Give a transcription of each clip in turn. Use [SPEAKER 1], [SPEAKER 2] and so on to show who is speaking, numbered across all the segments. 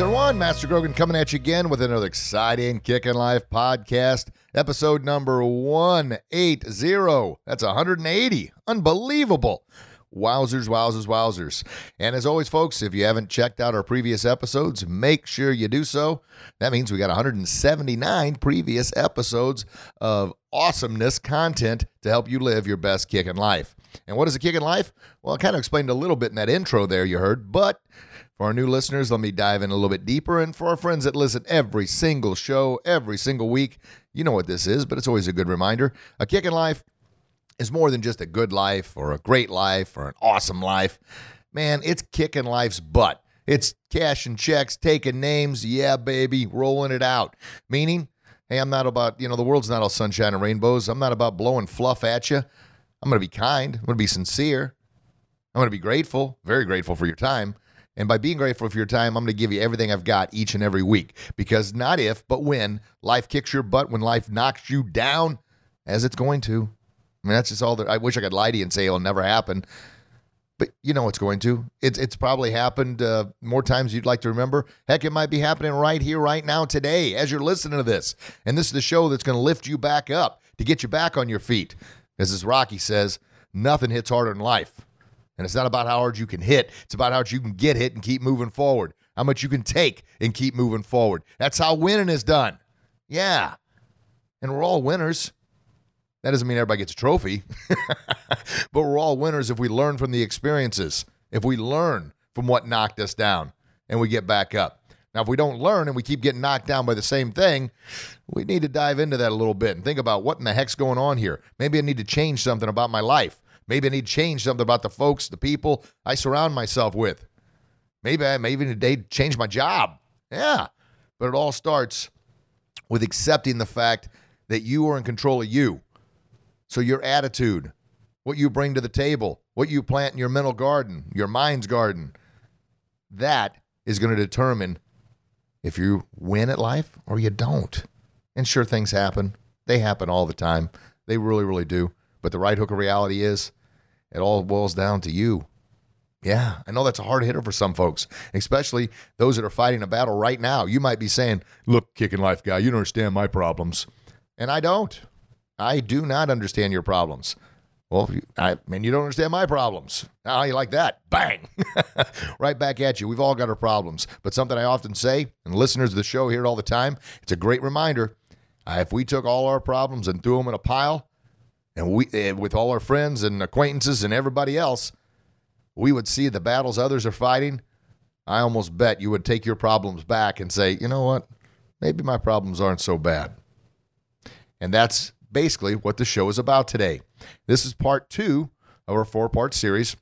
[SPEAKER 1] Greetings, everyone. Master Grogan coming at you again with another exciting Kickin' Life podcast, episode number 180. That's 180. Unbelievable. Wowzers, wowzers, wowzers. And as always, folks, if you haven't checked out our previous episodes, make sure you do so. That means we got 179 previous episodes of awesomeness content to help you live your best kickin' life. And what is a kickin' life? Well, I kind of explained a little bit in that intro there you heard, but for our new listeners, let me dive in a little bit deeper. And for our friends that listen every single show, every single week, you know what this is, but it's always a good reminder. A kickin' life is more than just a good life or a great life or an awesome life. Man, it's kicking life's butt. It's cashing checks, taking names, yeah, baby, rolling it out. Meaning, hey, I'm not about, you know, the world's not all sunshine and rainbows. I'm not about blowing fluff at you. I'm going to be kind. I'm going to be sincere. I'm going to be grateful, very grateful for your time. And by being grateful for your time, I'm going to give you everything I've got each and every week. Because not if, but when life kicks your butt, when life knocks you down, as it's going to. I mean, that's just all that I wish I could lie to you and say it'll never happen. But you know it's going to. It's it's probably happened uh, more times you'd like to remember. Heck, it might be happening right here, right now, today, as you're listening to this. And this is the show that's going to lift you back up to get you back on your feet. As this Rocky says, nothing hits harder than life. And it's not about how hard you can hit, it's about how hard you can get hit and keep moving forward, how much you can take and keep moving forward. That's how winning is done. Yeah. And we're all winners. That doesn't mean everybody gets a trophy, but we're all winners if we learn from the experiences, if we learn from what knocked us down and we get back up. Now, if we don't learn and we keep getting knocked down by the same thing, we need to dive into that a little bit and think about what in the heck's going on here. Maybe I need to change something about my life. Maybe I need to change something about the folks, the people I surround myself with. Maybe I may even today change my job. Yeah. But it all starts with accepting the fact that you are in control of you. So your attitude, what you bring to the table, what you plant in your mental garden, your mind's garden, that is going to determine if you win at life or you don't. And sure, things happen. They happen all the time. They really, really do. But the right hook of reality is it all boils down to you. Yeah, I know that's a hard hitter for some folks, especially those that are fighting a battle right now. You might be saying, Look, kicking life guy, you don't understand my problems. And I don't. I do not understand your problems. Well, I mean, you don't understand my problems. How you like that? Bang! right back at you. We've all got our problems. But something I often say, and listeners of the show hear it all the time, it's a great reminder. If we took all our problems and threw them in a pile, and we, uh, with all our friends and acquaintances and everybody else, we would see the battles others are fighting. I almost bet you would take your problems back and say, you know what? Maybe my problems aren't so bad. And that's basically what the show is about today. This is part two of our four part series.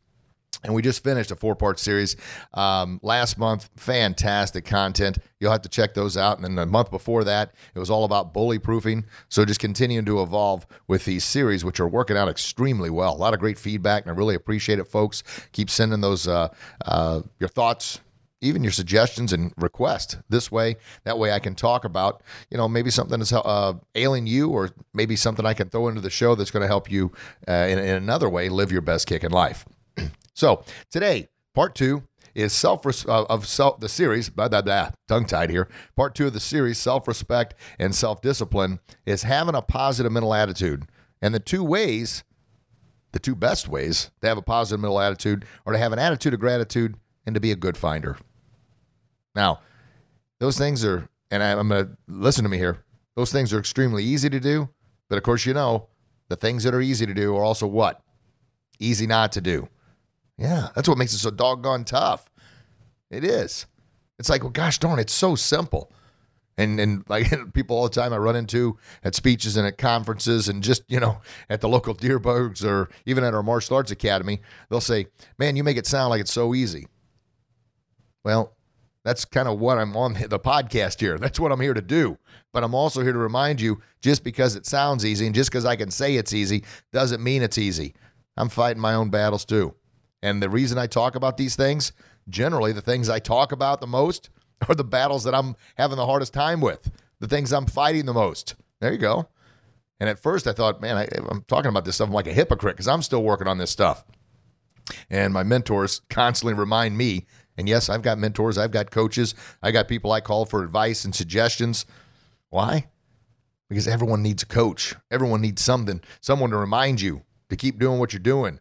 [SPEAKER 1] And we just finished a four part series um, last month. Fantastic content. You'll have to check those out. And then the month before that, it was all about bully proofing. So just continuing to evolve with these series, which are working out extremely well. A lot of great feedback, and I really appreciate it, folks. Keep sending those uh, uh, your thoughts, even your suggestions and requests this way. That way I can talk about, you know, maybe something that's uh, ailing you or maybe something I can throw into the show that's going to help you uh, in, in another way live your best kickin' life. So today, part two is self uh, of self the series blah blah blah tongue tied here part two of the series self-respect and self-discipline is having a positive mental attitude and the two ways the two best ways to have a positive mental attitude are to have an attitude of gratitude and to be a good finder now, those things are, and I, am going to listen to me here. Those things are extremely easy to do, but of course, you know, the things that are easy to do are also what? Easy not to do. Yeah, that's what makes it so doggone tough. It is. It's like, well, gosh darn, it's so simple. And, and like people all the time I run into at speeches and at conferences and just, you know, at the local Dierbergs or even at our martial arts academy, they'll say, Man, you make it sound like it's so easy. Well, that's kind of what I'm on the podcast here. That's what I'm here to do. But I'm also here to remind you just because it sounds easy and just because I can say it's easy doesn't mean it's easy. I'm fighting my own battles too. And the reason I talk about these things, generally, the things I talk about the most are the battles that I'm having the hardest time with, the things I'm fighting the most. There you go. And at first I thought, man, I, am talking about this stuff I'm like a hypocrite because I'm still working on this stuff. And my mentors constantly remind me and yes, I've got mentors, I've got coaches, I got people I call for advice and suggestions. Why? Because everyone needs a coach. Everyone needs something, someone to remind you to keep doing what you're doing.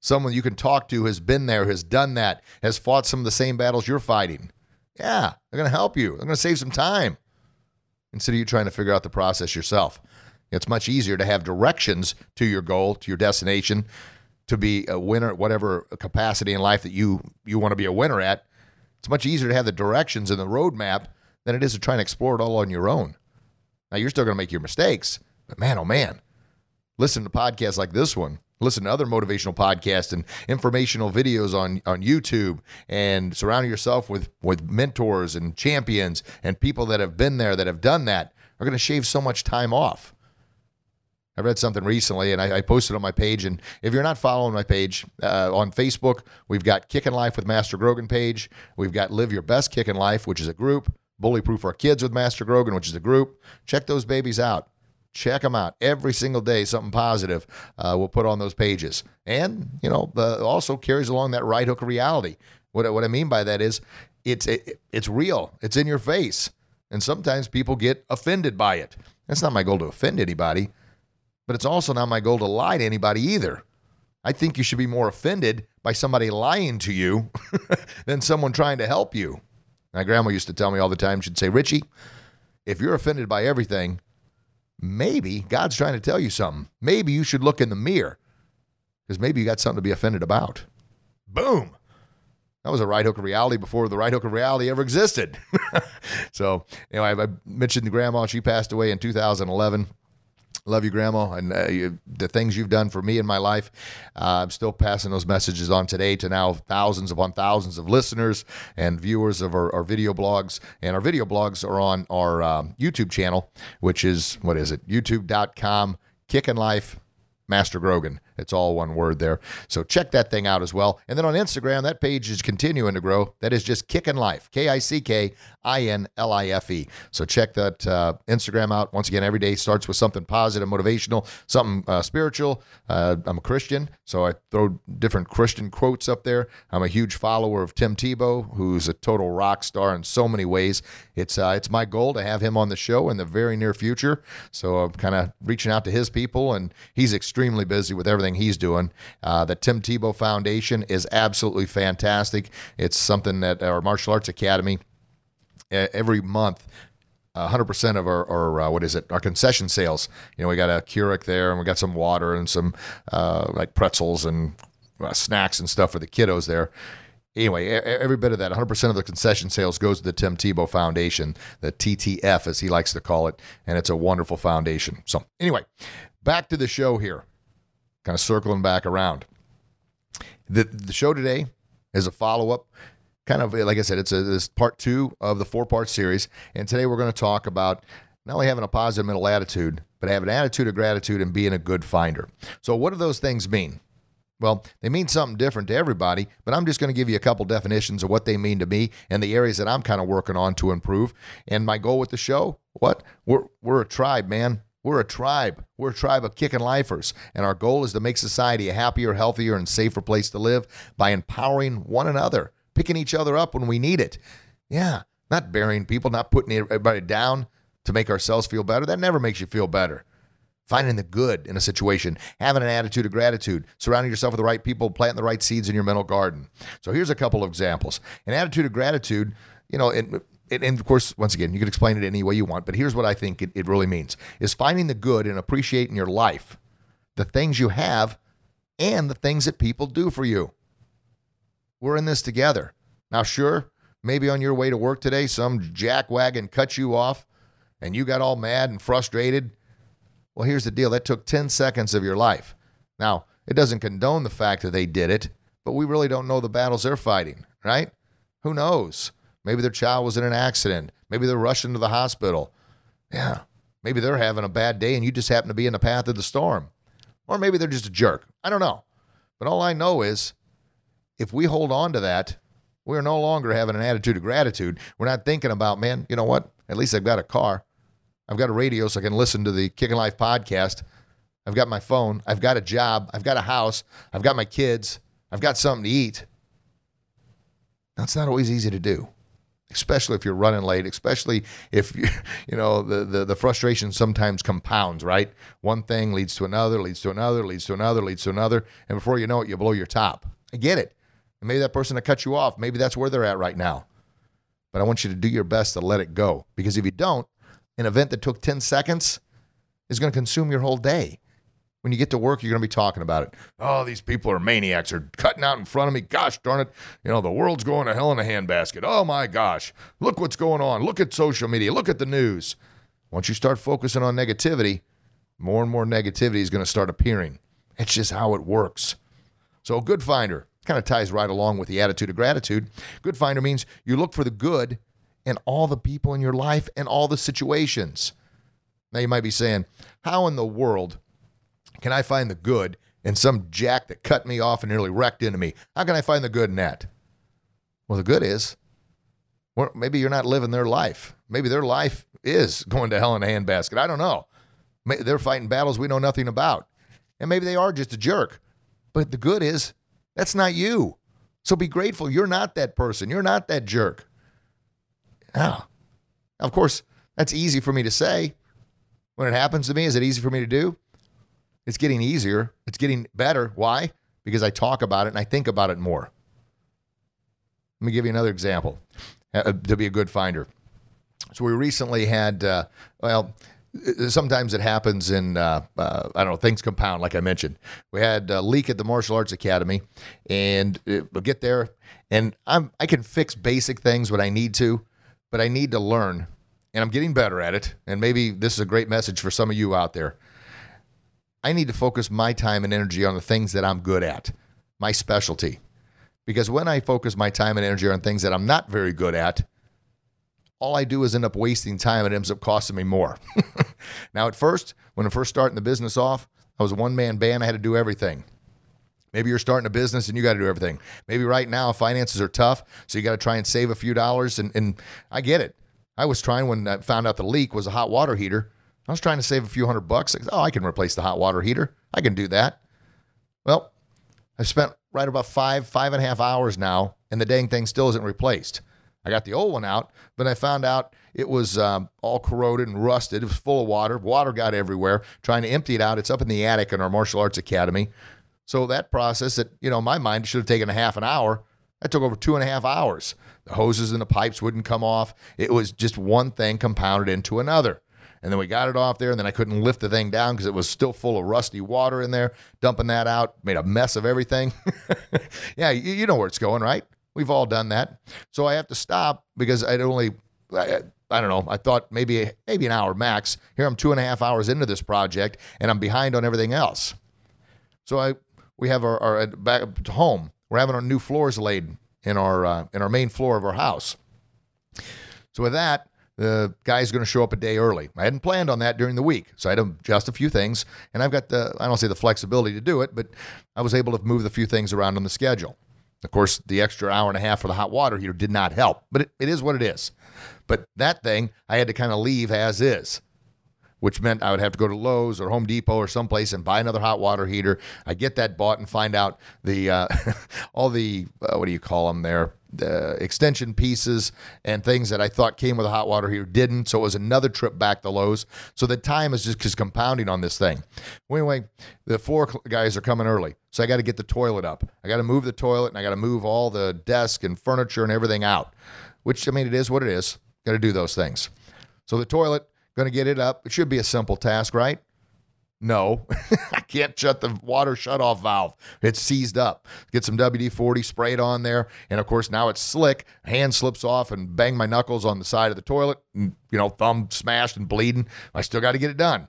[SPEAKER 1] Someone you can talk to has been there, has done that, has fought some of the same battles you're fighting. Yeah, they're going to help you. They're going to save some time instead of you trying to figure out the process yourself. It's much easier to have directions to your goal, to your destination, to be a winner at whatever capacity in life that you you want to be a winner at. It's much easier to have the directions and the roadmap than it is to try and explore it all on your own. Now you're still going to make your mistakes, but man, oh man, listen to podcasts like this one. Listen to other motivational podcasts and informational videos on, on YouTube and surround yourself with, with mentors and champions and people that have been there, that have done that, are going to shave so much time off. I read something recently and I, I, posted on my page. And if you're not following my page uh, on Facebook, we've got Kicking Life with Master Grogan page. We've got Live Your Best Kicking Life, which is a group. Bullyproof Our Kids with Master Grogan, which is a group. Check those babies out. Check them out every single day. Something positive uh, we'll put on those pages. And, you know, uh, also carries along that right hook of reality. What, what I mean by that is it's, it, it's real, it's in your face. And sometimes people get offended by it. That's not my goal to offend anybody but it's also not my goal to lie to anybody either. I think you should be more offended by somebody lying to you than someone trying to help you. My grandma used to tell me all the time, she'd say, Richie, if you're offended by everything, maybe God's trying to tell you something. Maybe you should look in the mirror because maybe you got something to be offended about. Boom. That was a right hook of reality before the right hook of reality ever existed. so, anyway, I mentioned the grandma. She passed away in 2011. Love you, Grandma, and uh, you, the things you've done for me in my life. Uh, I'm still passing those messages on today to now thousands upon thousands of listeners and viewers of our, our video blogs. And our video blogs are on our um, YouTube channel, which is, what is it? YouTube.com, Kicking Life, Master Grogan. It's all one word there. So check that thing out as well. And then on Instagram, that page is continuing to grow. That is just Kickin' Life, K I C K I N L I F E. So check that uh, Instagram out. Once again, every day starts with something positive, motivational, something uh, spiritual. Uh, I'm a Christian, so I throw different Christian quotes up there. I'm a huge follower of Tim Tebow, who's a total rock star in so many ways. It's uh, it's my goal to have him on the show in the very near future. So I'm kind of reaching out to his people, and he's extremely busy with everything everything he's doing. Uh, the Tim Tebow Foundation is absolutely fantastic. It's something that our martial arts academy every month 100% of our, our uh, what is it? Our concession sales. You know we got a Keurig there and we got some water and some uh, like pretzels and uh, snacks and stuff for the kiddos there. Anyway every bit of that 100% of the concession sales goes to the tim tebow foundation the ttf as he likes to call it and it's a wonderful foundation. So anyway back to the show here kind of circling back around. The, the show today is a follow up, kind of like I said, it's a this part two of the four part series. And today we're going to talk about not only having a positive mental attitude, but having an attitude of gratitude and being a good finder. So, what do those things mean? Well, they mean something different to everybody, but I'm just going to give you a couple definitions of what they mean to me and the areas that I'm kind of working on to improve. And my goal with the show, what? We're we're a tribe, man. We're a tribe. We're a tribe of kicking lifers, and our goal is to make society a happier, healthier, and safer place to live by empowering one another, picking each other up when we need it. Yeah, not burying people, not putting everybody down to make ourselves feel better. That never makes you feel better. Finding the good in a situation, having an attitude of gratitude, surrounding yourself with the right people, planting the right seeds in your mental garden. So here's a couple of examples. An attitude of gratitude, you know, it, and, and, of course, once again, you can explain it any way you want, but here's what I think it, it really means is finding the good and appreciating your life, the things you have, and the things that people do for you. We're in this together. Now, sure, maybe on your way to work today, some jackwagon cut you off and you got all mad and frustrated. Well, here's the deal that took 10 seconds of your life. Now, it doesn't condone the fact that they did it, but we really don't know the battles they're fighting, right? Who knows? Maybe their child was in an accident. Maybe they're rushing to the hospital. Yeah. Maybe they're having a bad day and you just happen to be in the path of the storm. Or maybe they're just a jerk. I don't know. But all I know is if we hold on to that, we're no longer having an attitude of gratitude. We're not thinking about, man, you know what? At least I've got a car. I've got a radio so I can listen to the Kicking Life podcast. I've got my phone. I've got a job. I've got a house. I've got my kids. I've got something to eat. That's not always easy to do, especially if you're running late, especially if you, you know, the, the, the frustration sometimes compounds, right? One thing leads to another, leads to another, leads to another, leads to another. And before you know it, you blow your top. I get it. And maybe that person that cut you off, maybe that's where they're at right now. But I want you to do your best to let it go. Because if you don't, an event that took 10 seconds is going to consume your whole day. When you get to work, you're going to be talking about it. Oh, these people are maniacs. They're cutting out in front of me. Gosh darn it. You know, the world's going to hell in a handbasket. Oh my gosh. Look what's going on. Look at social media. Look at the news. Once you start focusing on negativity, more and more negativity is going to start appearing. It's just how it works. So, a good finder kind of ties right along with the attitude of gratitude. Good finder means you look for the good in all the people in your life and all the situations. Now, you might be saying, How in the world can I find the good in some jack that cut me off and nearly wrecked into me? How can I find the good in that? Well, the good is, well, maybe you're not living their life. Maybe their life is going to hell in a handbasket. I don't know. They're fighting battles we know nothing about. And maybe they are just a jerk. But the good is, that's not you. So be grateful you're not that person. You're not that jerk. Oh. Of course, that's easy for me to say. When it happens to me, is it easy for me to do? It's getting easier. It's getting better. Why? Because I talk about it and I think about it more. Let me give you another example uh, to be a good finder. So we recently had, uh, well, sometimes it happens in uh, uh, I don't know things compound like I mentioned. We had a leak at the martial arts academy, and uh, we'll get there, and I'm I can fix basic things when I need to, but I need to learn, and I'm getting better at it. And maybe this is a great message for some of you out there. I need to focus my time and energy on the things that I'm good at, my specialty. Because when I focus my time and energy on things that I'm not very good at, all I do is end up wasting time and it ends up costing me more. now, at first, when I first starting the business off, I was a one man band. I had to do everything. Maybe you're starting a business and you got to do everything. Maybe right now finances are tough, so you got to try and save a few dollars. And, and I get it. I was trying when I found out the leak was a hot water heater. I was trying to save a few hundred bucks. Oh, I can replace the hot water heater. I can do that. Well, I've spent right about five, five and a half hours now, and the dang thing still isn't replaced. I got the old one out, but I found out it was um, all corroded and rusted. It was full of water. Water got everywhere. Trying to empty it out. It's up in the attic in our martial arts academy. So that process, that you know, my mind should have taken a half an hour. That took over two and a half hours. The hoses and the pipes wouldn't come off. It was just one thing compounded into another. And then we got it off there, and then I couldn't lift the thing down because it was still full of rusty water in there. Dumping that out made a mess of everything. yeah, you, you know where it's going, right? We've all done that. So I have to stop because I'd only, I, I, don't know, I thought maybe maybe an hour max. Here I'm two and a half hours into this project and I'm behind on everything else. So I we have our, our back to home. We're having our new floors laid in our uh, in our main floor of our house. So with that, the guy's going to show up a day early. I hadn't planned on that during the week, so I had to adjust a few things, and I've got the I don't say the flexibility to do it, but I was able to move the few things around on the schedule. Of course, the extra hour and a half for the hot water heater did not help, but it, it is what it is. But that thing I had to kind of leave as is, which meant I would have to go to Lowe's or Home Depot or someplace and buy another hot water heater. I get that bought and find out the uh, all the uh, what do you call them there the extension pieces and things that I thought came with a hot water heater didn't. So it was another trip back to Lowe's. So the time is just just compounding on this thing. Anyway, the four guys are coming early. So I got to get the toilet up. I got to move the toilet and I got to move all the desk and furniture and everything out, which I mean, it is what it is. Got to do those things. So the toilet, going to get it up. It should be a simple task, right? No, I can't shut the water shut off valve. It's seized up. Get some WD 40, sprayed on there. And of course, now it's slick. Hand slips off and bang my knuckles on the side of the toilet. And, you know, thumb smashed and bleeding. I still got to get it done.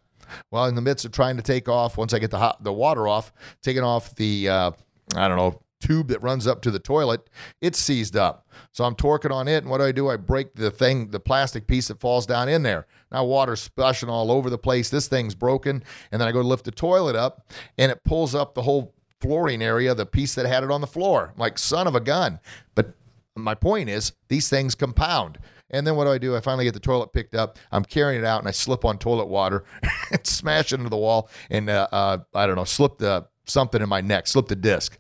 [SPEAKER 1] Well, in the midst of trying to take off, once I get the hot, the water off, taking off the, uh, I don't know, tube that runs up to the toilet, it's seized up. So I'm torquing on it, and what do I do? I break the thing, the plastic piece that falls down in there. Now water's splashing all over the place. This thing's broken, and then I go to lift the toilet up, and it pulls up the whole flooring area, the piece that had it on the floor. I'm like son of a gun. But my point is, these things compound. And then what do I do? I finally get the toilet picked up. I'm carrying it out, and I slip on toilet water and smash into the wall, and uh, uh, I don't know, slip the something in my neck, slip the disc.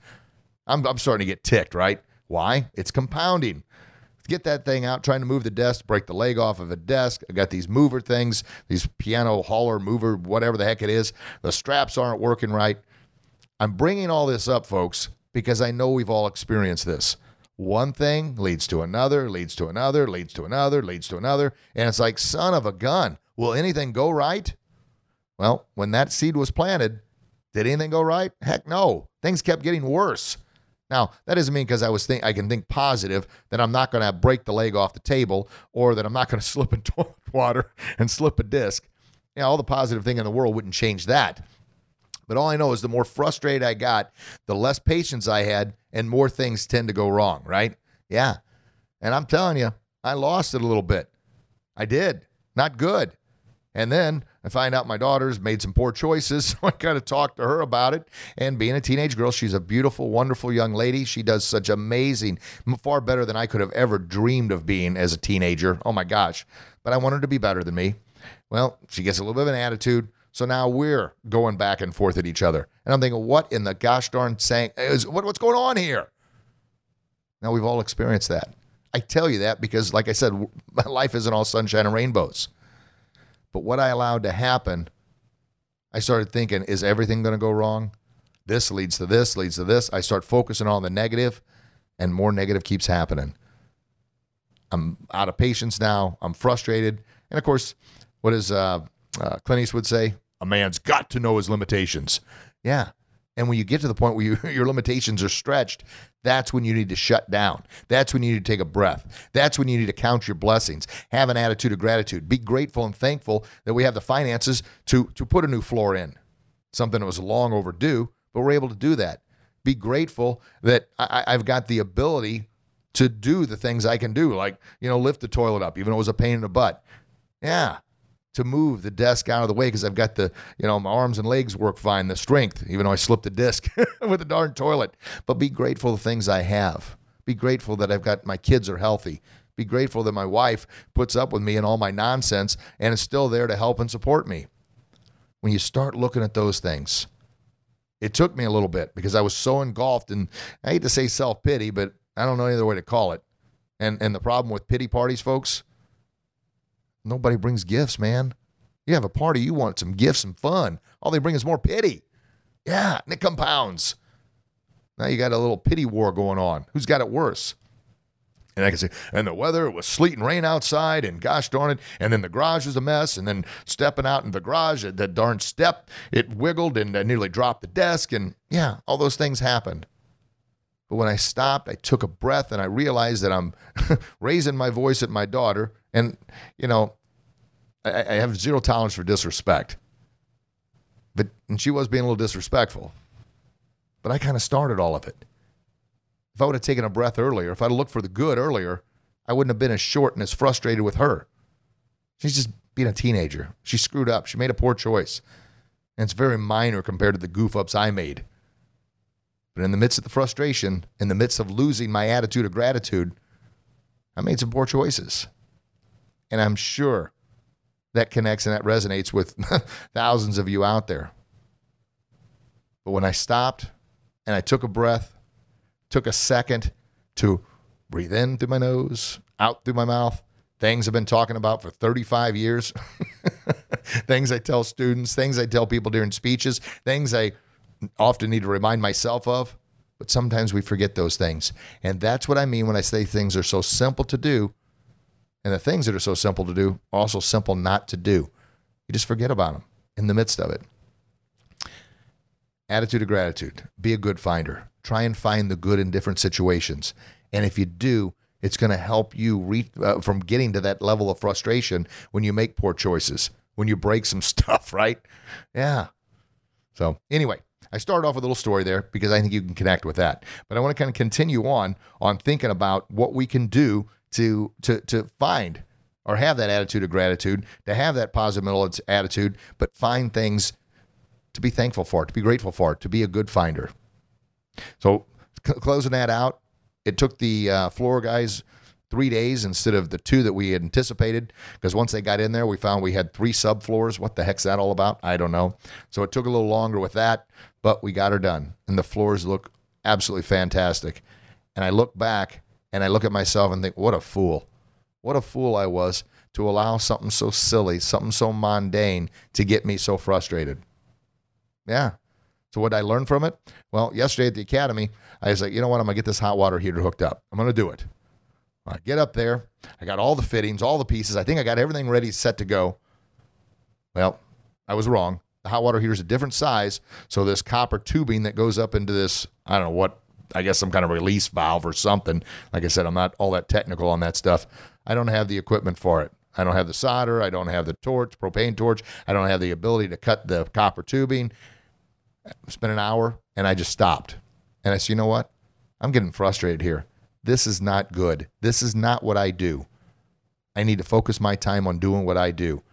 [SPEAKER 1] I'm, I'm starting to get ticked, right? Why? It's compounding. Get that thing out, trying to move the desk, break the leg off of a desk. I got these mover things, these piano hauler mover, whatever the heck it is. The straps aren't working right. I'm bringing all this up, folks, because I know we've all experienced this. One thing leads to another, leads to another, leads to another, leads to another. And it's like, son of a gun, will anything go right? Well, when that seed was planted, did anything go right? Heck no. Things kept getting worse. Now, that doesn't mean because I was think I can think positive that I'm not going to break the leg off the table or that I'm not going to slip in toilet water and slip a disc. Yeah, all the positive thing in the world wouldn't change that. But all I know is the more frustrated I got, the less patience I had, and more things tend to go wrong, right? Yeah. And I'm telling you, I lost it a little bit. I did. Not good. And then I find out my daughter's made some poor choices. So I kind of talk to her about it. And being a teenage girl, she's a beautiful, wonderful young lady. She does such amazing, far better than I could have ever dreamed of being as a teenager. Oh my gosh. But I want her to be better than me. Well, she gets a little bit of an attitude. So now we're going back and forth at each other. And I'm thinking, what in the gosh darn saying is what, what's going on here? Now we've all experienced that. I tell you that because, like I said, my life isn't all sunshine and rainbows. But what I allowed to happen, I started thinking, is everything going to go wrong? This leads to this, leads to this. I start focusing on the negative, and more negative keeps happening. I'm out of patience now. I'm frustrated. And of course, what does uh, uh, Clint Eastwood say? A man's got to know his limitations. Yeah. And when you get to the point where you, your limitations are stretched, that's when you need to shut down. That's when you need to take a breath. That's when you need to count your blessings. Have an attitude of gratitude. Be grateful and thankful that we have the finances to, to put a new floor in. Something that was long overdue, but we're able to do that. Be grateful that I, I've got the ability to do the things I can do, like, you know, lift the toilet up, even though it was a pain in the butt. Yeah, to move the desk out of the way because I've got the, you know, my arms and legs work fine, the strength, even though I slipped the disc with the darn toilet. But be grateful the things I have. Be grateful that I've got my kids are healthy. Be grateful that my wife puts up with me and all my nonsense and is still there to help and support me. When you start looking at those things, it took me a little bit because I was so engulfed in, I hate to say self pity, but I don't know any other way to call it. And, and the problem with pity parties, folks, Nobody brings gifts, man. You have a party, you want some gifts and fun. All they bring is more pity. Yeah, and it compounds. Now you got a little pity war going on. Who's got it worse? And I can say, and the weather, it was sleet and rain outside, and gosh darn it, and then the garage was a mess, and then stepping out in the garage, that darn step, it wiggled and I nearly dropped the desk, and yeah, all those things happened. But when I stopped, I took a breath and I realized that I'm raising my voice at my daughter. And, you know, I, I have zero tolerance for disrespect. But and she was being a little disrespectful. But I kind of started all of it. If I would have taken a breath earlier, if I'd looked for the good earlier, I wouldn't have been as short and as frustrated with her. She's just being a teenager. She screwed up. She made a poor choice. And it's very minor compared to the goof ups I made. But in the midst of the frustration, in the midst of losing my attitude of gratitude, I made some poor choices. And I'm sure that connects and that resonates with thousands of you out there. But when I stopped and I took a breath, took a second to breathe in through my nose, out through my mouth, things I've been talking about for 35 years, things I tell students, things I tell people during speeches, things I often need to remind myself of, but sometimes we forget those things. And that's what I mean when I say things are so simple to do. And the things that are so simple to do are also simple not to do. You just forget about them in the midst of it. attitude of gratitude. Be a good finder. Try and find the good in different situations. And if you do, it's going to help you re- uh, from getting to that level of frustration when you make poor choices, when you break some stuff, right? Yeah. So, anyway, I started off with a little story there because I think you can connect with that. But I want to kind of continue on on thinking about what we can do to to to find or have that attitude of gratitude, to have that positive mental attitude, but find things to be thankful for, to be grateful for, to be a good finder. So, c- closing that out, it took the uh, floor guys three days instead of the two that we had anticipated because once they got in there, we found we had three subfloors. What the heck's that all about? I don't know. So it took a little longer with that, but we got her done. And the floors look absolutely fantastic. And I look back and I look at myself and think, what a fool. What a fool I was to allow something so silly, something so mundane to get me so frustrated. Yeah. So what did I learn from it? Well, yesterday at the academy, I was like, you know what? I'm gonna get this hot water heater hooked up. I'm gonna do it. I get up there. I got all the fittings, all the pieces. I think I got everything ready, set to go. Well, I was wrong. The hot water heater is a different size. So this copper tubing that goes up into this, I don't know what, I guess some kind of release valve or something. Like I said, I'm not all that technical on that stuff. I don't have the equipment for it. I don't have the solder. I don't have the torch, propane torch. I don't have the ability to cut the copper tubing. Spent an hour and I just stopped. And I said, you know what? I'm getting frustrated here. This is not good. This is not what I do. I need to focus my time on doing what I do,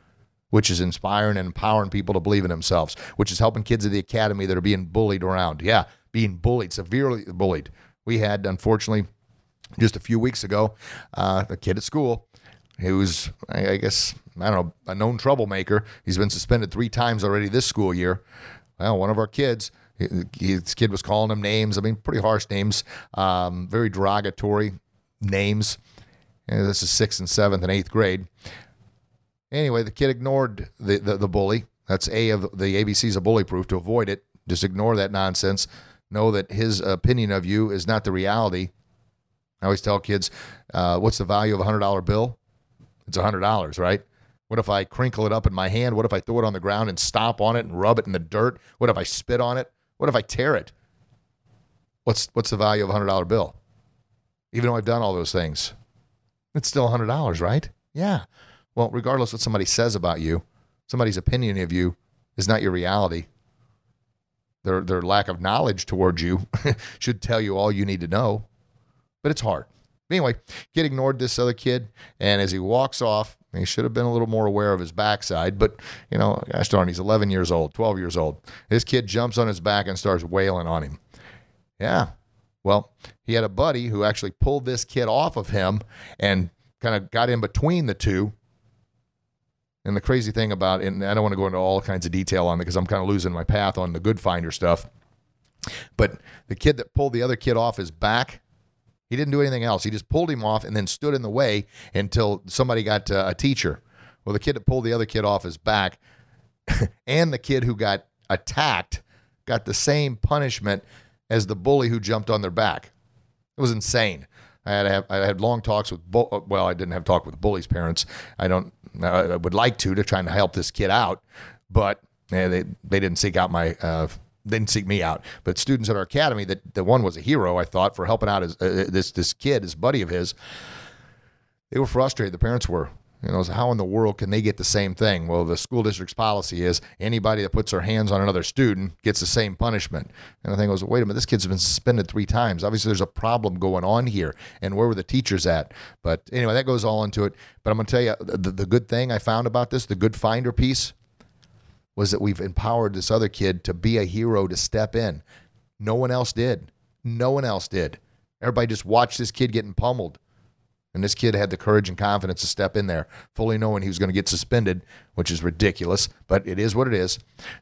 [SPEAKER 1] which is inspiring and empowering people to believe in themselves, which is helping kids at the academy that are being bullied around. Yeah, being bullied, severely bullied. We had, unfortunately, just a few weeks ago, uh, a kid at school who's, I guess, I don't know, a known troublemaker. He's been suspended three times already this school year. Well, one of our kids his kid was calling him names. I mean, pretty harsh names, um, very derogatory names. And this is sixth and seventh and eighth grade. Anyway, the kid ignored the, the, the bully. That's A of the ABCs of bully proof to avoid it. Just ignore that nonsense. Know that his opinion of you is not the reality. I always tell kids, uh, what's the value of a $100 bill? It's a $100, right? What if I crinkle it up in my hand? What if I throw it on the ground and stomp on it and rub it in the dirt? What if I spit on it? What if I tear it? What's what's the value of a hundred dollar bill? Even though I've done all those things, it's still a hundred dollars, right? Yeah. Well, regardless of what somebody says about you, somebody's opinion of you is not your reality. Their their lack of knowledge towards you should tell you all you need to know. But it's hard. Anyway, kid ignored this other kid, and as he walks off, he should have been a little more aware of his backside, but you know, gosh darn, he's 11 years old, 12 years old. This kid jumps on his back and starts wailing on him. Yeah. Well, he had a buddy who actually pulled this kid off of him and kind of got in between the two. And the crazy thing about it, and I don't want to go into all kinds of detail on it because I'm kind of losing my path on the good finder stuff. But the kid that pulled the other kid off his back he didn't do anything else. He just pulled him off and then stood in the way until somebody got uh, a teacher. Well, the kid that pulled the other kid off his back and the kid who got attacked got the same punishment as the bully who jumped on their back. It was insane. I had have, I had long talks with uh, well, I didn't have talk with the bully's parents. I don't. I would like to to try and help this kid out, but they they didn't seek out my uh, didn't seek me out, but students at our academy that the one was a hero. I thought for helping out his, uh, this this kid, this buddy of his. They were frustrated. The parents were. You know, how in the world can they get the same thing? Well, the school district's policy is anybody that puts their hands on another student gets the same punishment. And I think I was, wait a minute, this kid's been suspended three times. Obviously, there's a problem going on here. And where were the teachers at? But anyway, that goes all into it. But I'm going to tell you the, the good thing I found about this, the good finder piece, was that we've empowered this other kid to be a hero to step in. No one else did. No one else did. Everybody just watched this kid getting pummeled. And this kid had the courage and confidence to step in there, fully knowing he was going to get suspended, which is ridiculous, but it is what it is.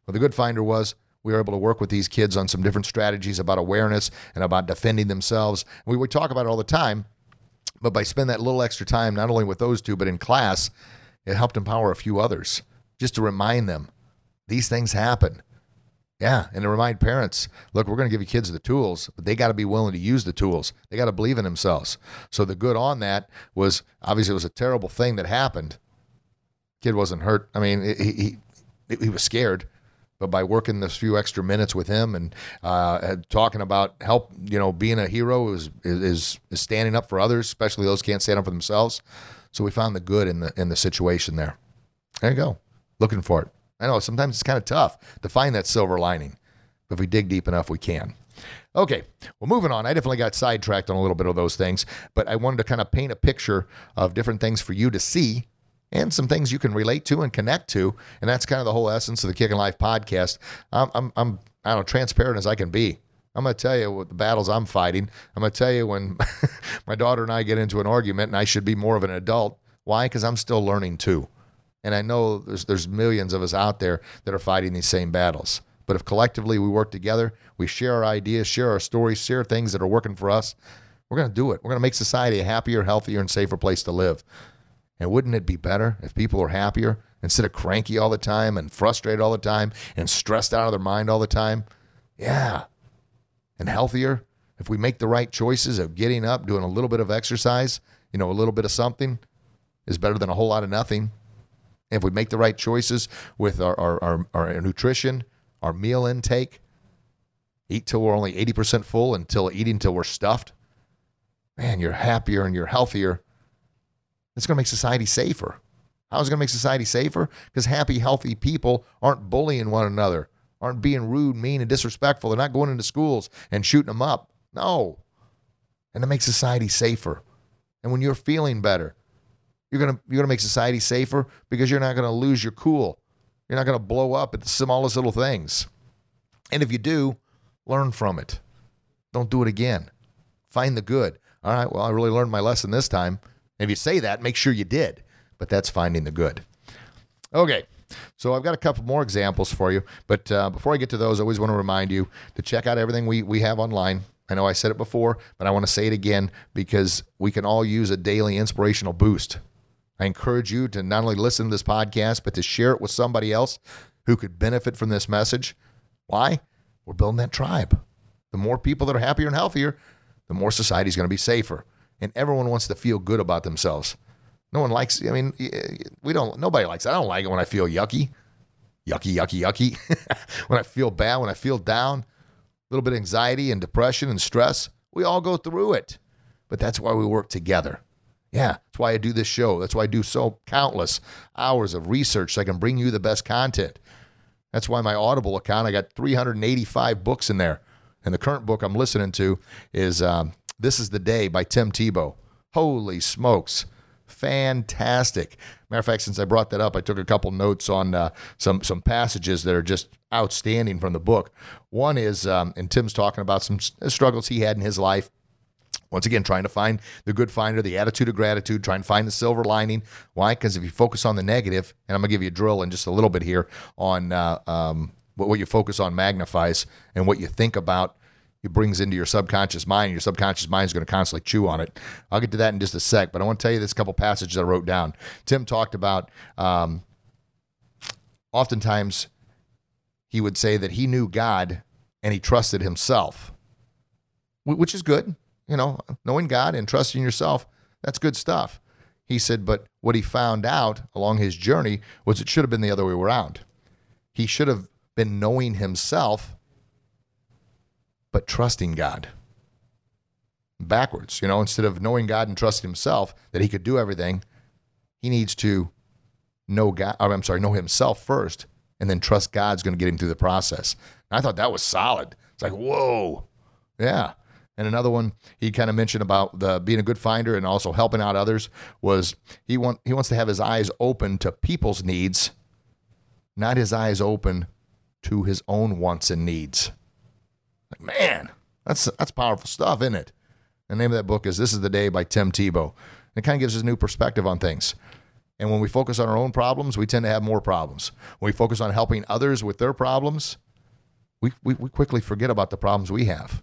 [SPEAKER 1] Well, the good finder was we were able to work with these kids on some different strategies about awareness and about defending themselves. We would talk about it all the time, but by spending that little extra time, not only with those two, but in class, it helped empower a few others just to remind them these things happen. Yeah, and to remind parents, look, we're going to give you kids the tools, but they got to be willing to use the tools. They got to believe in themselves. So the good on that was obviously it was a terrible thing that happened. Kid wasn't hurt. I mean, he he, he was scared, but by working this few extra minutes with him and uh, talking about help, you know, being a hero is, is is standing up for others, especially those can't stand up for themselves. So we found the good in the in the situation there. There you go. Looking for it. I know sometimes it's kind of tough to find that silver lining, but if we dig deep enough, we can. Okay, well, moving on. I definitely got sidetracked on a little bit of those things, but I wanted to kind of paint a picture of different things for you to see and some things you can relate to and connect to. And that's kind of the whole essence of the Kicking Life podcast. I'm, I'm, I'm I don't know, transparent as I can be. I'm going to tell you what the battles I'm fighting. I'm going to tell you when my daughter and I get into an argument and I should be more of an adult. Why? Because I'm still learning too. And I know there's, there's millions of us out there that are fighting these same battles. But if collectively we work together, we share our ideas, share our stories, share things that are working for us, we're going to do it. We're going to make society a happier, healthier, and safer place to live. And wouldn't it be better if people were happier instead of cranky all the time and frustrated all the time and stressed out of their mind all the time? Yeah. And healthier if we make the right choices of getting up, doing a little bit of exercise, you know, a little bit of something is better than a whole lot of nothing. If we make the right choices with our, our, our, our nutrition, our meal intake, eat till we're only 80% full until eating till we're stuffed, man, you're happier and you're healthier it's going to make society safer. How is it going to make society safer? Because happy, healthy people aren't bullying one another, aren't being rude, mean, and disrespectful. They're not going into schools and shooting them up. No. And it makes society safer. And when you're feeling better, you're gonna you're gonna make society safer because you're not gonna lose your cool. You're not gonna blow up at the smallest little things. And if you do, learn from it. Don't do it again. Find the good. All right, well, I really learned my lesson this time. If you say that, make sure you did. But that's finding the good. Okay. So I've got a couple more examples for you, but uh, before I get to those, I always want to remind you to check out everything we, we have online. I know I said it before, but I want to say it again because we can all use a daily inspirational boost. I encourage you to not only listen to this podcast, but to share it with somebody else who could benefit from this message. Why? We're building that tribe. The more people that are happier and healthier, the more society is going to be safer and everyone wants to feel good about themselves. No one likes. I mean, we don't. Nobody likes. I don't like it when I feel yucky, yucky, yucky, yucky. when I feel bad, when I feel down, a little bit of anxiety and depression and stress. We all go through it, but that's why we work together. Yeah, that's why I do this show. That's why I do so countless hours of research so I can bring you the best content. That's why my Audible account, I got 385 books in there. And the current book I'm listening to is um, this is the Day by Tim Tebow. Holy smokes. Fantastic. Matter of fact, since I brought that up, I took a couple notes on uh, some some passages that are just outstanding from the book. One is, um, and Tim's talking about some struggles he had in his life. Once again, trying to find the good finder, the attitude of gratitude, trying to find the silver lining. Why? Because if you focus on the negative, and I'm going to give you a drill in just a little bit here on uh, um, what you focus on magnifies, and what you think about it brings into your subconscious mind. Your subconscious mind is going to constantly chew on it. I'll get to that in just a sec, but I want to tell you this couple passages I wrote down. Tim talked about um, oftentimes he would say that he knew God and he trusted himself, which is good. You know, knowing God and trusting yourself, that's good stuff. He said, but what he found out along his journey was it should have been the other way around. He should have been knowing himself but trusting God. Backwards, you know, instead of knowing God and trusting himself that he could do everything, he needs to know God, I'm sorry, know himself first and then trust God's going to get him through the process. And I thought that was solid. It's like, whoa. Yeah. And another one he kind of mentioned about the being a good finder and also helping out others was he want he wants to have his eyes open to people's needs, not his eyes open to his own wants and needs. Like, man, that's that's powerful stuff, isn't it? The name of that book is This is the Day by Tim Tebow. It kind of gives us a new perspective on things. And when we focus on our own problems, we tend to have more problems. When we focus on helping others with their problems, we, we, we quickly forget about the problems we have.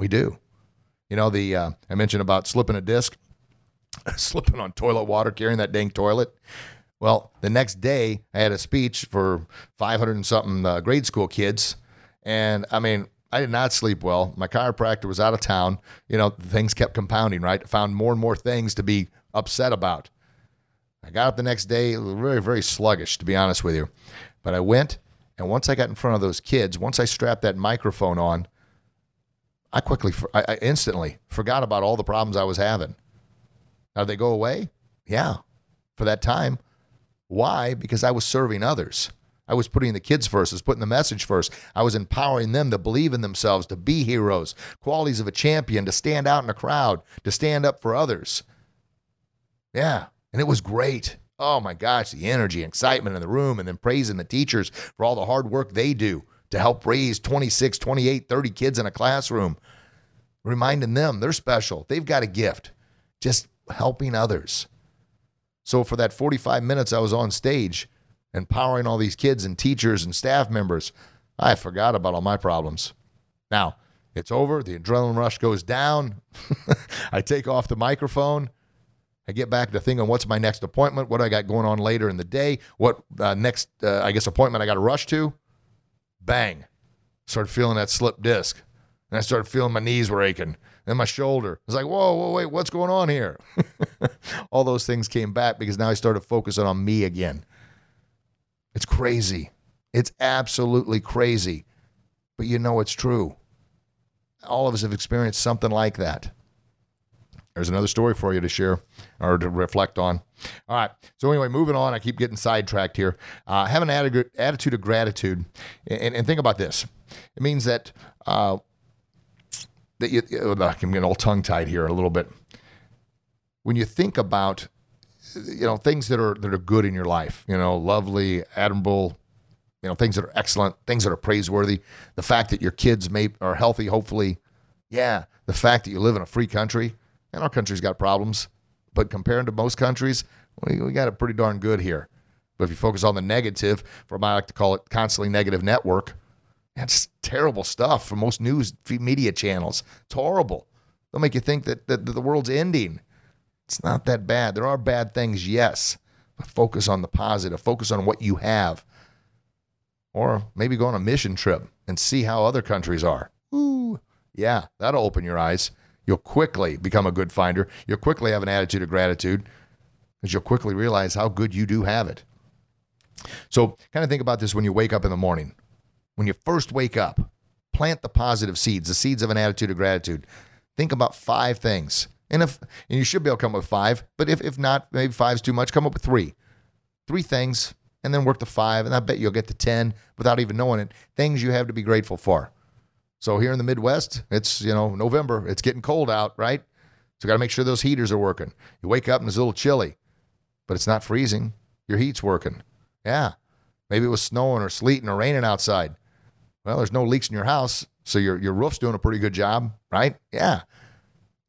[SPEAKER 1] We do. You know, the uh, I mentioned about slipping a disc, slipping on toilet water, carrying that dang toilet. Well, the next day, I had a speech for 500 and something uh, grade school kids. And I mean, I did not sleep well. My chiropractor was out of town. You know, things kept compounding, right? I found more and more things to be upset about. I got up the next day, very, very sluggish, to be honest with you. But I went And once I got in front of those kids, once I strapped that microphone on, I quickly, I, I instantly forgot about all the problems I was having. Now, they go away? Yeah, for that time. Why? Because I was serving others. I was putting the kids first. I was putting the message first. I was empowering them to believe in themselves, to be heroes, qualities of a champion, to stand out in a crowd, to stand up for others. Yeah, and it was great. Oh my gosh, the energy, excitement in the room, and then praising the teachers for all the hard work they do to help raise 26, 28, 30 kids in a classroom, reminding them they're special. They've got a gift, just helping others. So for that 45 minutes I was on stage, empowering all these kids and teachers and staff members, I forgot about all my problems. Now, it's over. The adrenaline rush goes down. I take off the microphone. I get back to thinking, what's my next appointment? What do I got going on later in the day? What uh, next, uh, I guess, appointment I got to rush to? Bang. Started feeling that slip disc. And I started feeling my knees were aching and my shoulder. Was like, whoa, whoa, wait, what's going on here? All those things came back because now I started focusing on me again. It's crazy. It's absolutely crazy. But you know it's true. All of us have experienced something like that. There's another story for you to share or to reflect on. All right. So, anyway, moving on. I keep getting sidetracked here. Uh, have an attitude of gratitude. And, and, think about this it means that, uh, that you, I'm getting all tongue tied here a little bit. When you think about you know things that are that are good in your life you know lovely admirable you know things that are excellent things that are praiseworthy the fact that your kids may are healthy hopefully yeah the fact that you live in a free country and our country's got problems, but compared to most countries, we, we got it pretty darn good here. But if you focus on the negative, from I like to call it constantly negative network, that's terrible stuff for most news media channels. It's horrible. They'll make you think that, that the world's ending. It's not that bad. There are bad things, yes, but focus on the positive. Focus on what you have. Or maybe go on a mission trip and see how other countries are. Ooh, yeah, that'll open your eyes. You'll quickly become a good finder. You'll quickly have an attitude of gratitude because you'll quickly realize how good you do have it. So, kind of think about this when you wake up in the morning. When you first wake up, plant the positive seeds, the seeds of an attitude of gratitude. Think about five things. And if and you should be able to come up with five, but if, if not, maybe five's too much, come up with three. Three things, and then work to five, and I bet you'll get to 10 without even knowing it. Things you have to be grateful for. So here in the Midwest, it's, you know, November, it's getting cold out, right? So you got to make sure those heaters are working. You wake up and it's a little chilly, but it's not freezing. Your heat's working. Yeah. Maybe it was snowing or sleeting or raining outside. Well, there's no leaks in your house, so your your roof's doing a pretty good job, right? Yeah.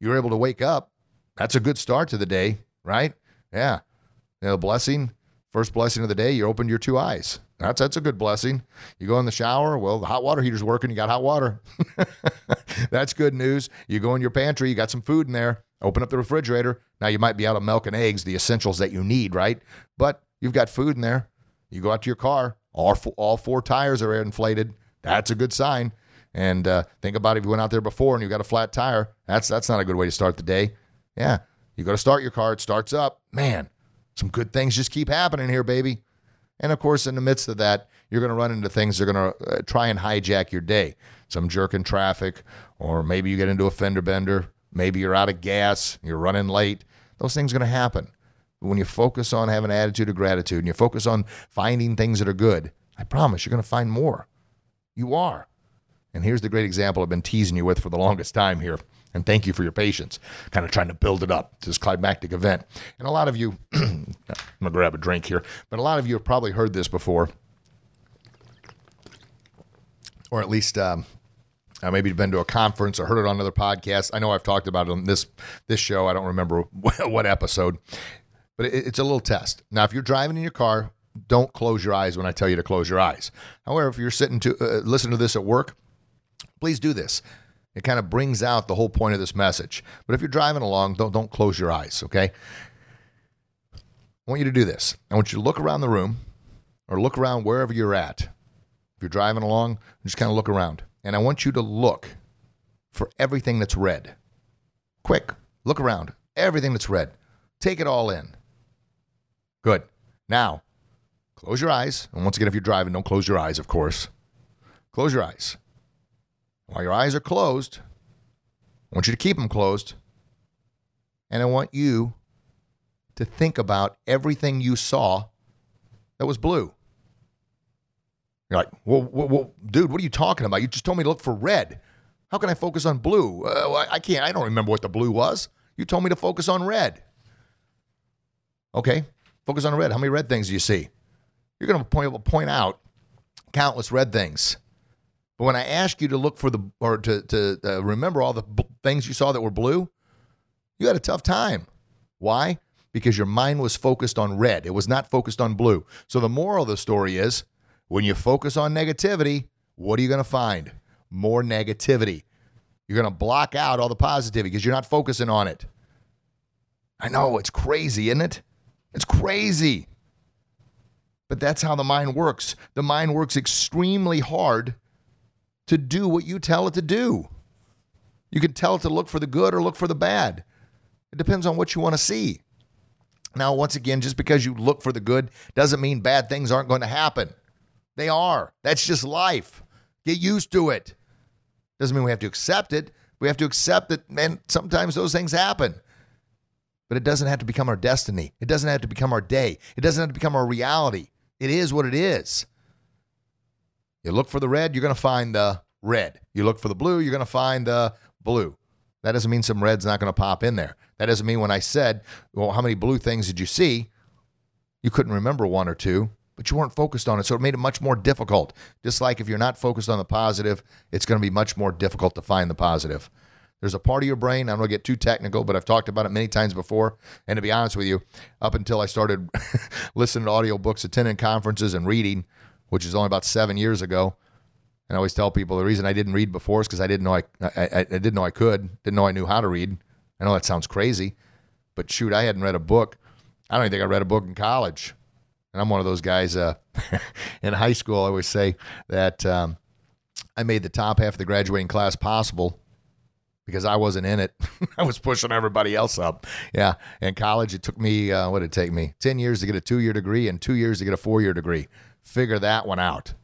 [SPEAKER 1] You're able to wake up. That's a good start to the day, right? Yeah. You know, blessing, first blessing of the day, you opened your two eyes. That's that's a good blessing. You go in the shower, well, the hot water heater's working, you got hot water. that's good news. You go in your pantry, you got some food in there. Open up the refrigerator. Now you might be out of milk and eggs, the essentials that you need, right? But you've got food in there. You go out to your car, all four, all four tires are inflated. That's a good sign. And uh, think about if you went out there before and you got a flat tire. That's that's not a good way to start the day. Yeah, you go to start your car, it starts up. Man, some good things just keep happening here, baby. And of course, in the midst of that, you're going to run into things that are going to uh, try and hijack your day. Some jerk in traffic, or maybe you get into a fender bender. Maybe you're out of gas, you're running late. Those things are going to happen. But when you focus on having an attitude of gratitude and you focus on finding things that are good, I promise you're going to find more. You are. And here's the great example I've been teasing you with for the longest time here. And thank you for your patience, kind of trying to build it up to this climactic event. And a lot of you, I'm to grab a drink here, but a lot of you have probably heard this before, or at least um, uh, maybe you've been to a conference or heard it on another podcast. I know I've talked about it on this this show. I don't remember what episode, but it, it's a little test. Now, if you're driving in your car, don't close your eyes when I tell you to close your eyes. However, if you're sitting to uh, listen to this at work, please do this. It kind of brings out the whole point of this message. But if you're driving along, don't don't close your eyes, okay? I want you to do this. I want you to look around the room or look around wherever you're at. If you're driving along, just kind of look around. And I want you to look for everything that's red. Quick, look around. Everything that's red. Take it all in. Good. Now, close your eyes. And once again, if you're driving, don't close your eyes, of course. Close your eyes. While your eyes are closed, I want you to keep them closed. And I want you to think about everything you saw that was blue. You're like, well, well, well, dude, what are you talking about? You just told me to look for red. How can I focus on blue? Uh, I can't. I don't remember what the blue was. You told me to focus on red. Okay, focus on red. How many red things do you see? You're going to point, point out countless red things. But when I ask you to look for the or to to uh, remember all the b- things you saw that were blue, you had a tough time. Why? Because your mind was focused on red. It was not focused on blue. So the moral of the story is when you focus on negativity, what are you going to find? More negativity. You're going to block out all the positivity because you're not focusing on it. I know it's crazy, isn't it? It's crazy. But that's how the mind works. The mind works extremely hard to do what you tell it to do. You can tell it to look for the good or look for the bad. It depends on what you want to see. Now, once again, just because you look for the good doesn't mean bad things aren't going to happen. They are. That's just life. Get used to it. Doesn't mean we have to accept it. We have to accept that, man, sometimes those things happen. But it doesn't have to become our destiny. It doesn't have to become our day. It doesn't have to become our reality. It is what it is. You look for the red, you're going to find the red. You look for the blue, you're going to find the blue. That doesn't mean some red's not going to pop in there. That doesn't mean when I said, well, how many blue things did you see? You couldn't remember one or two, but you weren't focused on it. So it made it much more difficult. Just like if you're not focused on the positive, it's going to be much more difficult to find the positive. There's a part of your brain, I'm going to get too technical, but I've talked about it many times before. And to be honest with you, up until I started listening to audiobooks, attending conferences, and reading, which is only about seven years ago. And I always tell people the reason I didn't read before is because I didn't know I, I, I didn't know I could, didn't know I knew how to read. I know that sounds crazy, but shoot, I hadn't read a book. I don't even think I read a book in college. And I'm one of those guys uh, in high school. I always say that um, I made the top half of the graduating class possible because I wasn't in it. I was pushing everybody else up. Yeah. In college, it took me, uh, what did it take me? 10 years to get a two year degree and two years to get a four year degree. Figure that one out.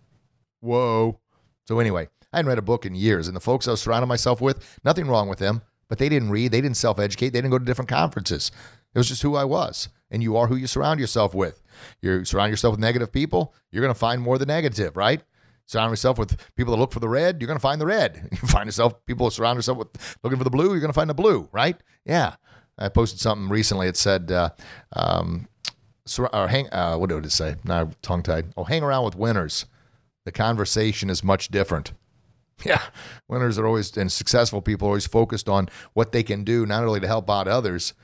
[SPEAKER 1] Whoa. So, anyway, I hadn't read a book in years. And the folks I was surrounding myself with, nothing wrong with them, but they didn't read. They didn't self educate. They didn't go to different conferences. It was just who I was. And you are who you surround yourself with. You surround yourself with negative people, you're going to find more of the negative, right? Surround yourself with people that look for the red, you're going to find the red. You find yourself, people surround yourself with looking for the blue, you're going to find the blue, right? Yeah. I posted something recently. It said, uh, um, or hang, uh, what did it say? Now, tongue tied. Oh, hang around with winners. The conversation is much different. Yeah, winners are always, and successful people are always focused on what they can do, not only to help out others,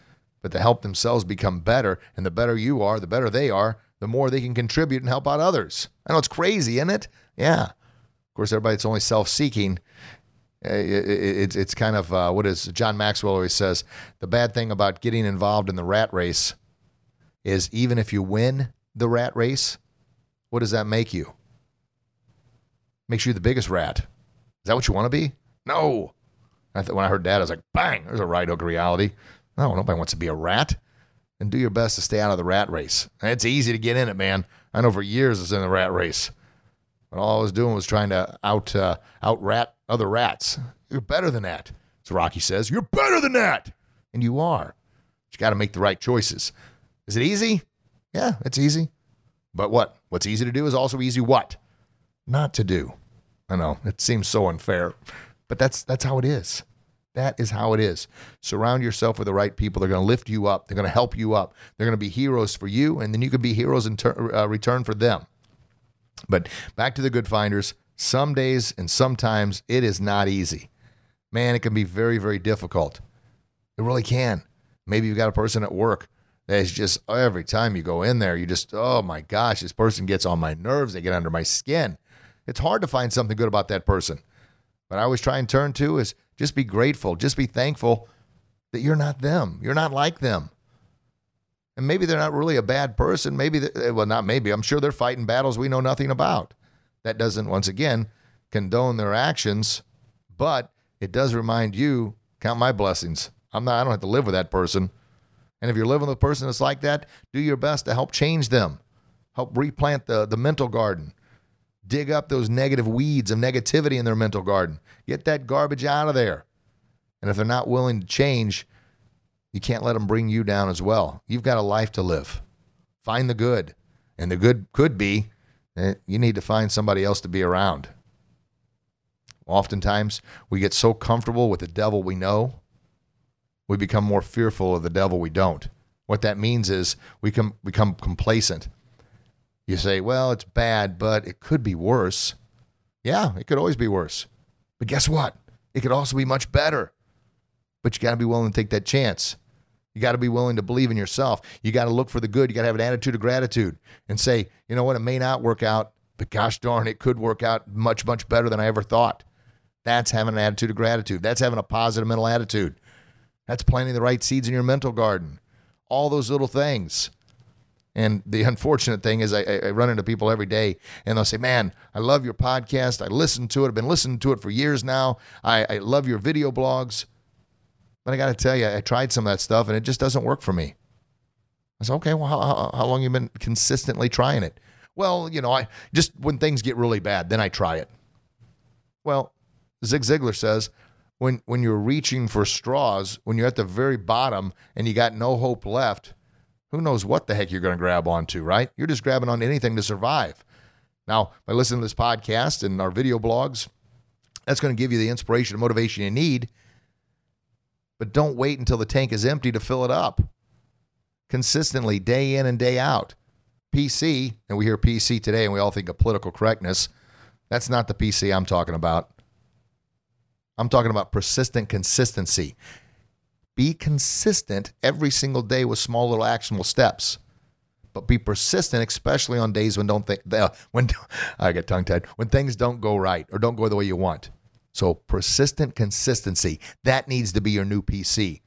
[SPEAKER 1] but to help themselves become better. And the better you are, the better they are, the more they can contribute and help out others. I know it's crazy, isn't it? Yeah. Of course, everybody that's only self seeking, it's, it's kind of uh, what is John Maxwell always says the bad thing about getting involved in the rat race is even if you win the rat race, what does that make you? Makes you the biggest rat. Is that what you want to be? No. I th- when I heard that, I was like, bang, there's a right hook reality. No, nobody wants to be a rat. And do your best to stay out of the rat race. It's easy to get in it, man. I know for years I was in the rat race. But all I was doing was trying to out uh, out rat other rats. You're better than that. So Rocky says, You're better than that. And you are. But you got to make the right choices. Is it easy? Yeah, it's easy. But what? What's easy to do is also easy what? Not to do. I know it seems so unfair, but that's that's how it is. That is how it is. Surround yourself with the right people. They're going to lift you up. They're going to help you up. They're going to be heroes for you, and then you can be heroes in ter- uh, return for them. But back to the good finders. Some days and sometimes it is not easy. Man, it can be very, very difficult. It really can. Maybe you've got a person at work that's just oh, every time you go in there, you just, oh my gosh, this person gets on my nerves. They get under my skin. It's hard to find something good about that person. But I always try and turn to is just be grateful, just be thankful that you're not them. You're not like them. And maybe they're not really a bad person. Maybe, eh, well, not maybe. I'm sure they're fighting battles we know nothing about. That doesn't, once again, condone their actions, but it does remind you count my blessings. I'm not, I don't have to live with that person. And if you're living with a person that's like that, do your best to help change them. help replant the, the mental garden. Dig up those negative weeds of negativity in their mental garden. Get that garbage out of there. And if they're not willing to change, you can't let them bring you down as well. You've got a life to live. Find the good. And the good could be that you need to find somebody else to be around. Oftentimes, we get so comfortable with the devil we know, we become more fearful of the devil we don't. What that means is we become complacent. You say, well, it's bad, but it could be worse. Yeah, it could always be worse. But guess what? It could also be much better. But you got to be willing to take that chance. You got to be willing to believe in yourself. You got to look for the good. You got to have an attitude of gratitude and say, you know what, it may not work out, but gosh darn, it could work out much, much better than I ever thought. That's having an attitude of gratitude. That's having a positive mental attitude. That's planting the right seeds in your mental garden. All those little things. And the unfortunate thing is, I, I, run into people every day and they'll say, Man, I love your podcast. I listen to it. I've been listening to it for years now. I, I love your video blogs. But I got to tell you, I tried some of that stuff and it just doesn't work for me. I said, Okay, well, how, how, how long you been consistently trying it? Well, you know, I just when things get really bad, then I try it. Well, Zig Ziglar says, when when you're reaching for straws, when you're at the very bottom and you got no hope left, who knows what the heck you're going to grab onto, right? You're just grabbing on anything to survive. Now, by listening to this podcast and our video blogs, that's going to give you the inspiration and motivation you need. But don't wait until the tank is empty to fill it up. Consistently, day in and day out. PC, and we hear PC today and we all think of political correctness. That's not the PC I'm talking about. I'm talking about persistent consistency. Be consistent every single day with small little actionable steps. But be persistent, especially on days when don't think uh, when I get tongue tied when things don't go right or don't go the way you want. So persistent consistency that needs to be your new PC,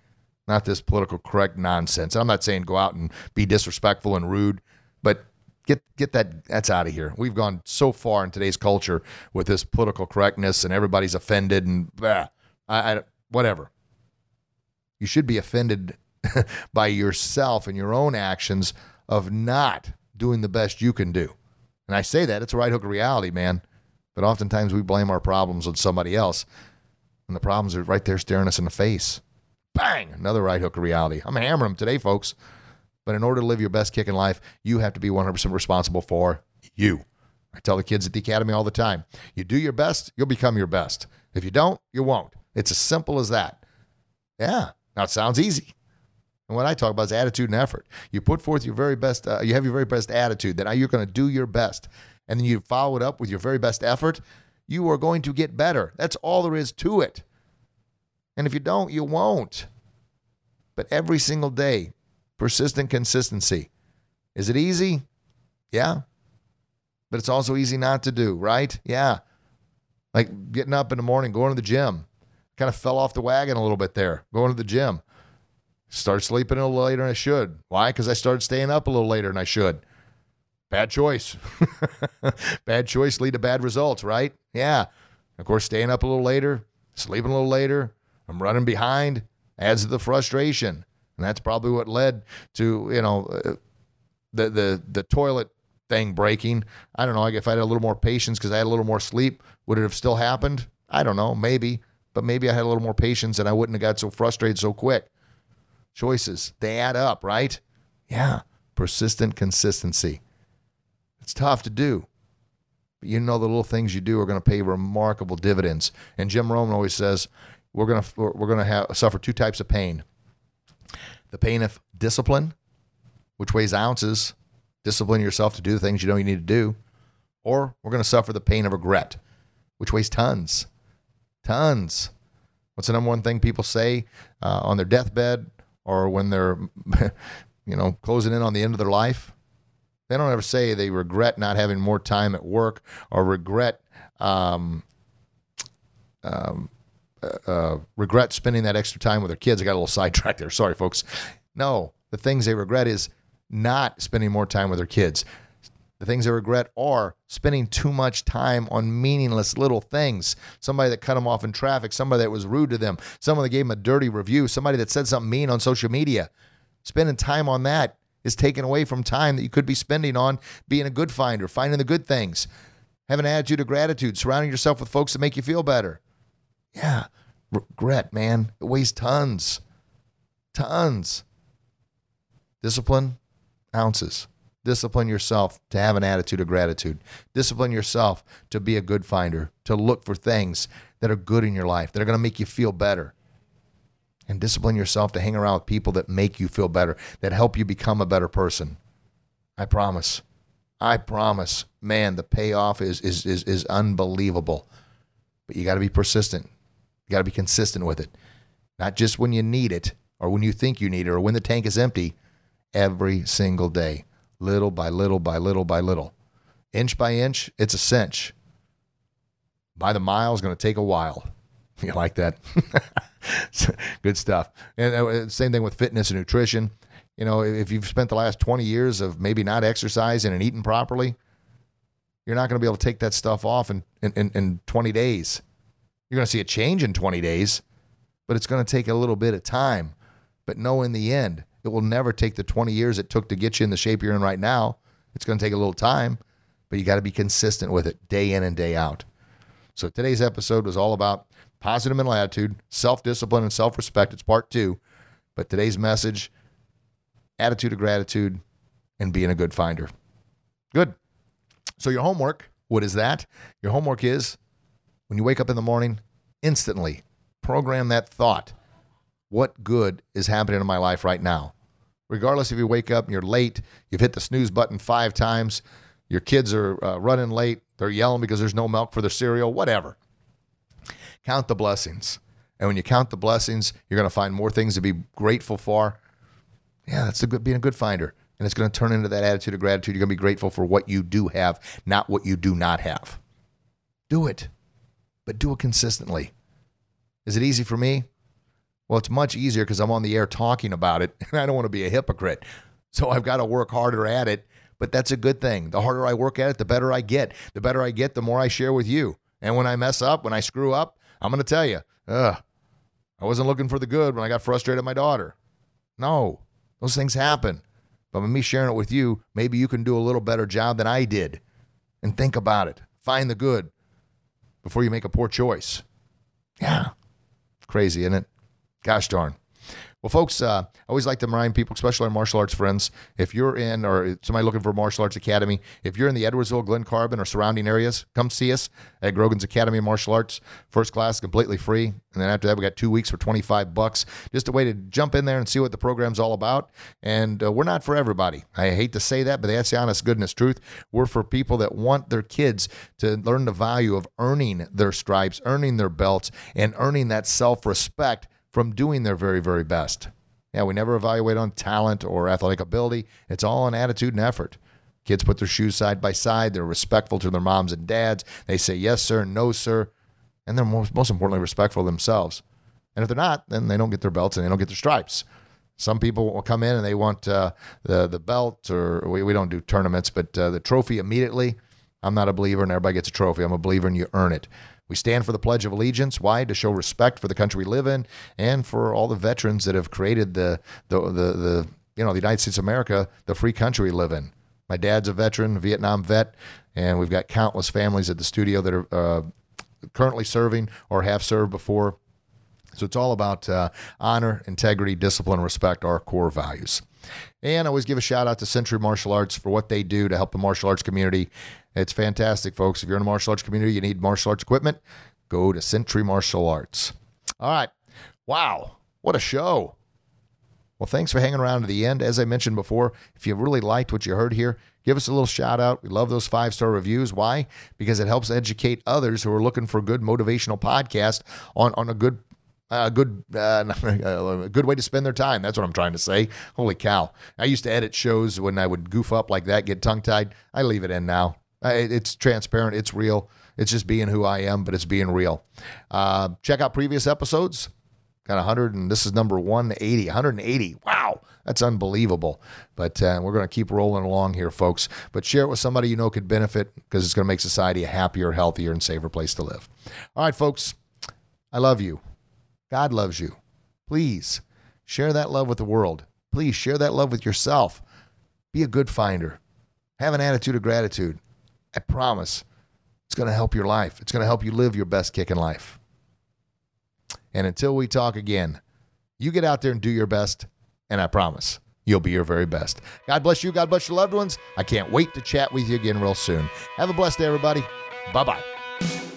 [SPEAKER 1] not this political correct nonsense. I'm not saying go out and be disrespectful and rude, but get get that that's out of here. We've gone so far in today's culture with this political correctness, and everybody's offended and bah, I, I, whatever. You should be offended by yourself and your own actions of not doing the best you can do. And I say that it's a right hook of reality, man. But oftentimes we blame our problems on somebody else, and the problems are right there staring us in the face. Bang! Another right hook of reality. I'm hammering them today, folks. But in order to live your best Kickin' Life, you have to be 100% responsible for you. I tell the kids at the academy all the time you do your best, you'll become your best. If you don't, you won't. It's as simple as that. Yeah. Now it sounds easy. And what I talk about is attitude and effort. You put forth your very best, uh, you have your very best attitude, then you're going to do your best. And then you follow it up with your very best effort, you are going to get better. That's all there is to it. And if you don't, you won't. But every single day, persistent consistency. Is it easy? Yeah. But it's also easy not to do, right? Yeah. Like getting up in the morning, going to the gym. Kind of fell off the wagon a little bit there, going to the gym. Start sleeping a little later than I should. Why? Because I started staying up a little later than I should. Bad choice. bad choice lead to bad results, right? Yeah. Of course, staying up a little later, sleeping a little later, I'm running behind, adds to the frustration and that's probably what led to you know uh, the the the toilet thing breaking. I don't know. If I had a little more patience because I had a little more sleep, would it have still happened? I don't know. Maybe, but maybe I had a little more patience and I wouldn't have got so frustrated so quick. Choices they add up, right? Yeah, persistent consistency. It's tough to do. But you know the little things you do are going to pay remarkable dividends. And Jim Rohn always says we're going to we're going to have suffer two types of pain the pain of discipline, which weighs ounces, discipline yourself to do the things you know you need to do, or we're going to suffer the pain of regret, which weighs tons, tons. What's the number one thing people say uh, on their deathbed or when they're, you know, closing in on the end of their life? They don't ever say they regret not having more time at work or regret um, um, uh, uh, regret spending that extra time with their kids. I got a little sidetracked there. Sorry, folks. No, the things they regret is not spending more time with their kids. The things they regret are spending too much time on meaningless little things. Somebody that cut them off in traffic, somebody that was rude to them, someone that gave them a dirty review, somebody that said something mean on social media. Spending time on that is taken away from time that you could be spending on being a good finder, finding the good things, have an attitude of gratitude, surrounding yourself with folks that make you feel better. Yeah, regret, man, it weighs tons, tons. Discipline, ounces. Discipline yourself to have an attitude of gratitude. Discipline yourself to be a good finder, to look for things that are good in your life, that are going to make you feel better. And discipline yourself to hang around with people that make you feel better, that help you become a better person. I promise. I promise. Man, the payoff is is is, is unbelievable. But you got to be persistent. You got to be consistent with it. Not just when you need it or when you think you need it or when the tank is empty, every single day, little by little by little by little. Inch by inch, it's a cinch. By the mile is going to take a while. You like that? Good stuff. And uh, same thing with fitness and nutrition. You know, if you've spent the last 20 years of maybe not exercising and eating properly, you're not going to be able to take that stuff off in, in, in 20 days. You're going to see a change in 20 days, but it's going to take a little bit of time. But know in the end, it will never take the 20 years it took to get you in the shape you're in right now. It's going to take a little time, but you got to be consistent with it day in and day out. So today's episode was all about positive mental attitude, self discipline, and self respect. It's part two. But today's message attitude of gratitude and being a good finder. Good. So, your homework, what is that? Your homework is when you wake up in the morning, instantly program that thought. What good is happening in my life right now? Regardless if you wake up and you're late, you've hit the snooze button five times, your kids are uh, running late, they're yelling because there's no milk for their cereal, whatever. Count the blessings. And when you count the blessings, you're going to find more things to be grateful for. Yeah, that's a good being a good finder. And it's going to turn into that attitude of gratitude. You're going to be grateful for what you do have, not what you do not have. Do it, but do it consistently. Is it easy for me? Well, it's much easier because I'm on the air talking about it, and I don't want to be a hypocrite. So I've got to work harder at it, but that's a good thing. The harder I work at it, the better I get. The better I get, the more I share with you. And when I mess up, when I screw up, I'm going to tell you, ugh, I wasn't looking for the good when I got frustrated at my daughter. No, those things happen. But with me sharing it with you, maybe you can do a little better job than I did. And think about it. Find the good before you make a poor choice. Yeah. Crazy, isn't it? Gosh darn. Well, folks, uh, I always like to remind people, especially our martial arts friends, if you're in or somebody looking for a martial arts academy, if you're in the Edwardsville, Glen Carbon, or surrounding areas, come see us at Grogan's Academy of Martial Arts. First class, completely free, and then after that, we got two weeks for 25 bucks. Just a way to jump in there and see what the program's all about. And uh, we're not for everybody. I hate to say that, but that's the honest goodness truth. We're for people that want their kids to learn the value of earning their stripes, earning their belts, and earning that self-respect from doing their very, very best. Yeah, we never evaluate on talent or athletic ability. It's all on attitude and effort. Kids put their shoes side by side. They're respectful to their moms and dads. They say yes, sir, no, sir. And they're most, most importantly respectful themselves. And if they're not, then they don't get their belts and they don't get their stripes. Some people will come in and they want uh, the the belt, or we, we don't do tournaments, but uh, the trophy immediately. I'm not a believer and everybody gets a trophy. I'm a believer and you earn it. We stand for the Pledge of Allegiance. Why? To show respect for the country we live in and for all the veterans that have created the the the, the you know the United States of America, the free country we live in. My dad's a veteran, Vietnam vet, and we've got countless families at the studio that are uh, currently serving or have served before. So it's all about uh, honor, integrity, discipline, respect, our core values. And I always give a shout out to Century Martial Arts for what they do to help the martial arts community it's fantastic, folks. If you're in a martial arts community, you need martial arts equipment, go to Century Martial Arts. All right. Wow. What a show. Well, thanks for hanging around to the end. As I mentioned before, if you really liked what you heard here, give us a little shout out. We love those five star reviews. Why? Because it helps educate others who are looking for good motivational podcast on, on a good a good uh, a good way to spend their time. That's what I'm trying to say. Holy cow! I used to edit shows when I would goof up like that, get tongue tied. I leave it in now. It's transparent. It's real. It's just being who I am, but it's being real. Uh, check out previous episodes. Got 100, and this is number 180. 180. Wow, that's unbelievable. But uh, we're going to keep rolling along here, folks. But share it with somebody you know could benefit because it's going to make society a happier, healthier, and safer place to live. All right, folks. I love you. God loves you. Please share that love with the world. Please share that love with yourself. Be a good finder. Have an attitude of gratitude. I promise it's going to help your life. It's going to help you live your best Kickin' Life. And until we talk again, you get out there and do your best, and I promise you'll be your very best. God bless you. God bless your loved ones. I can't wait to chat with you again real soon. Have a blessed day, everybody. Bye bye.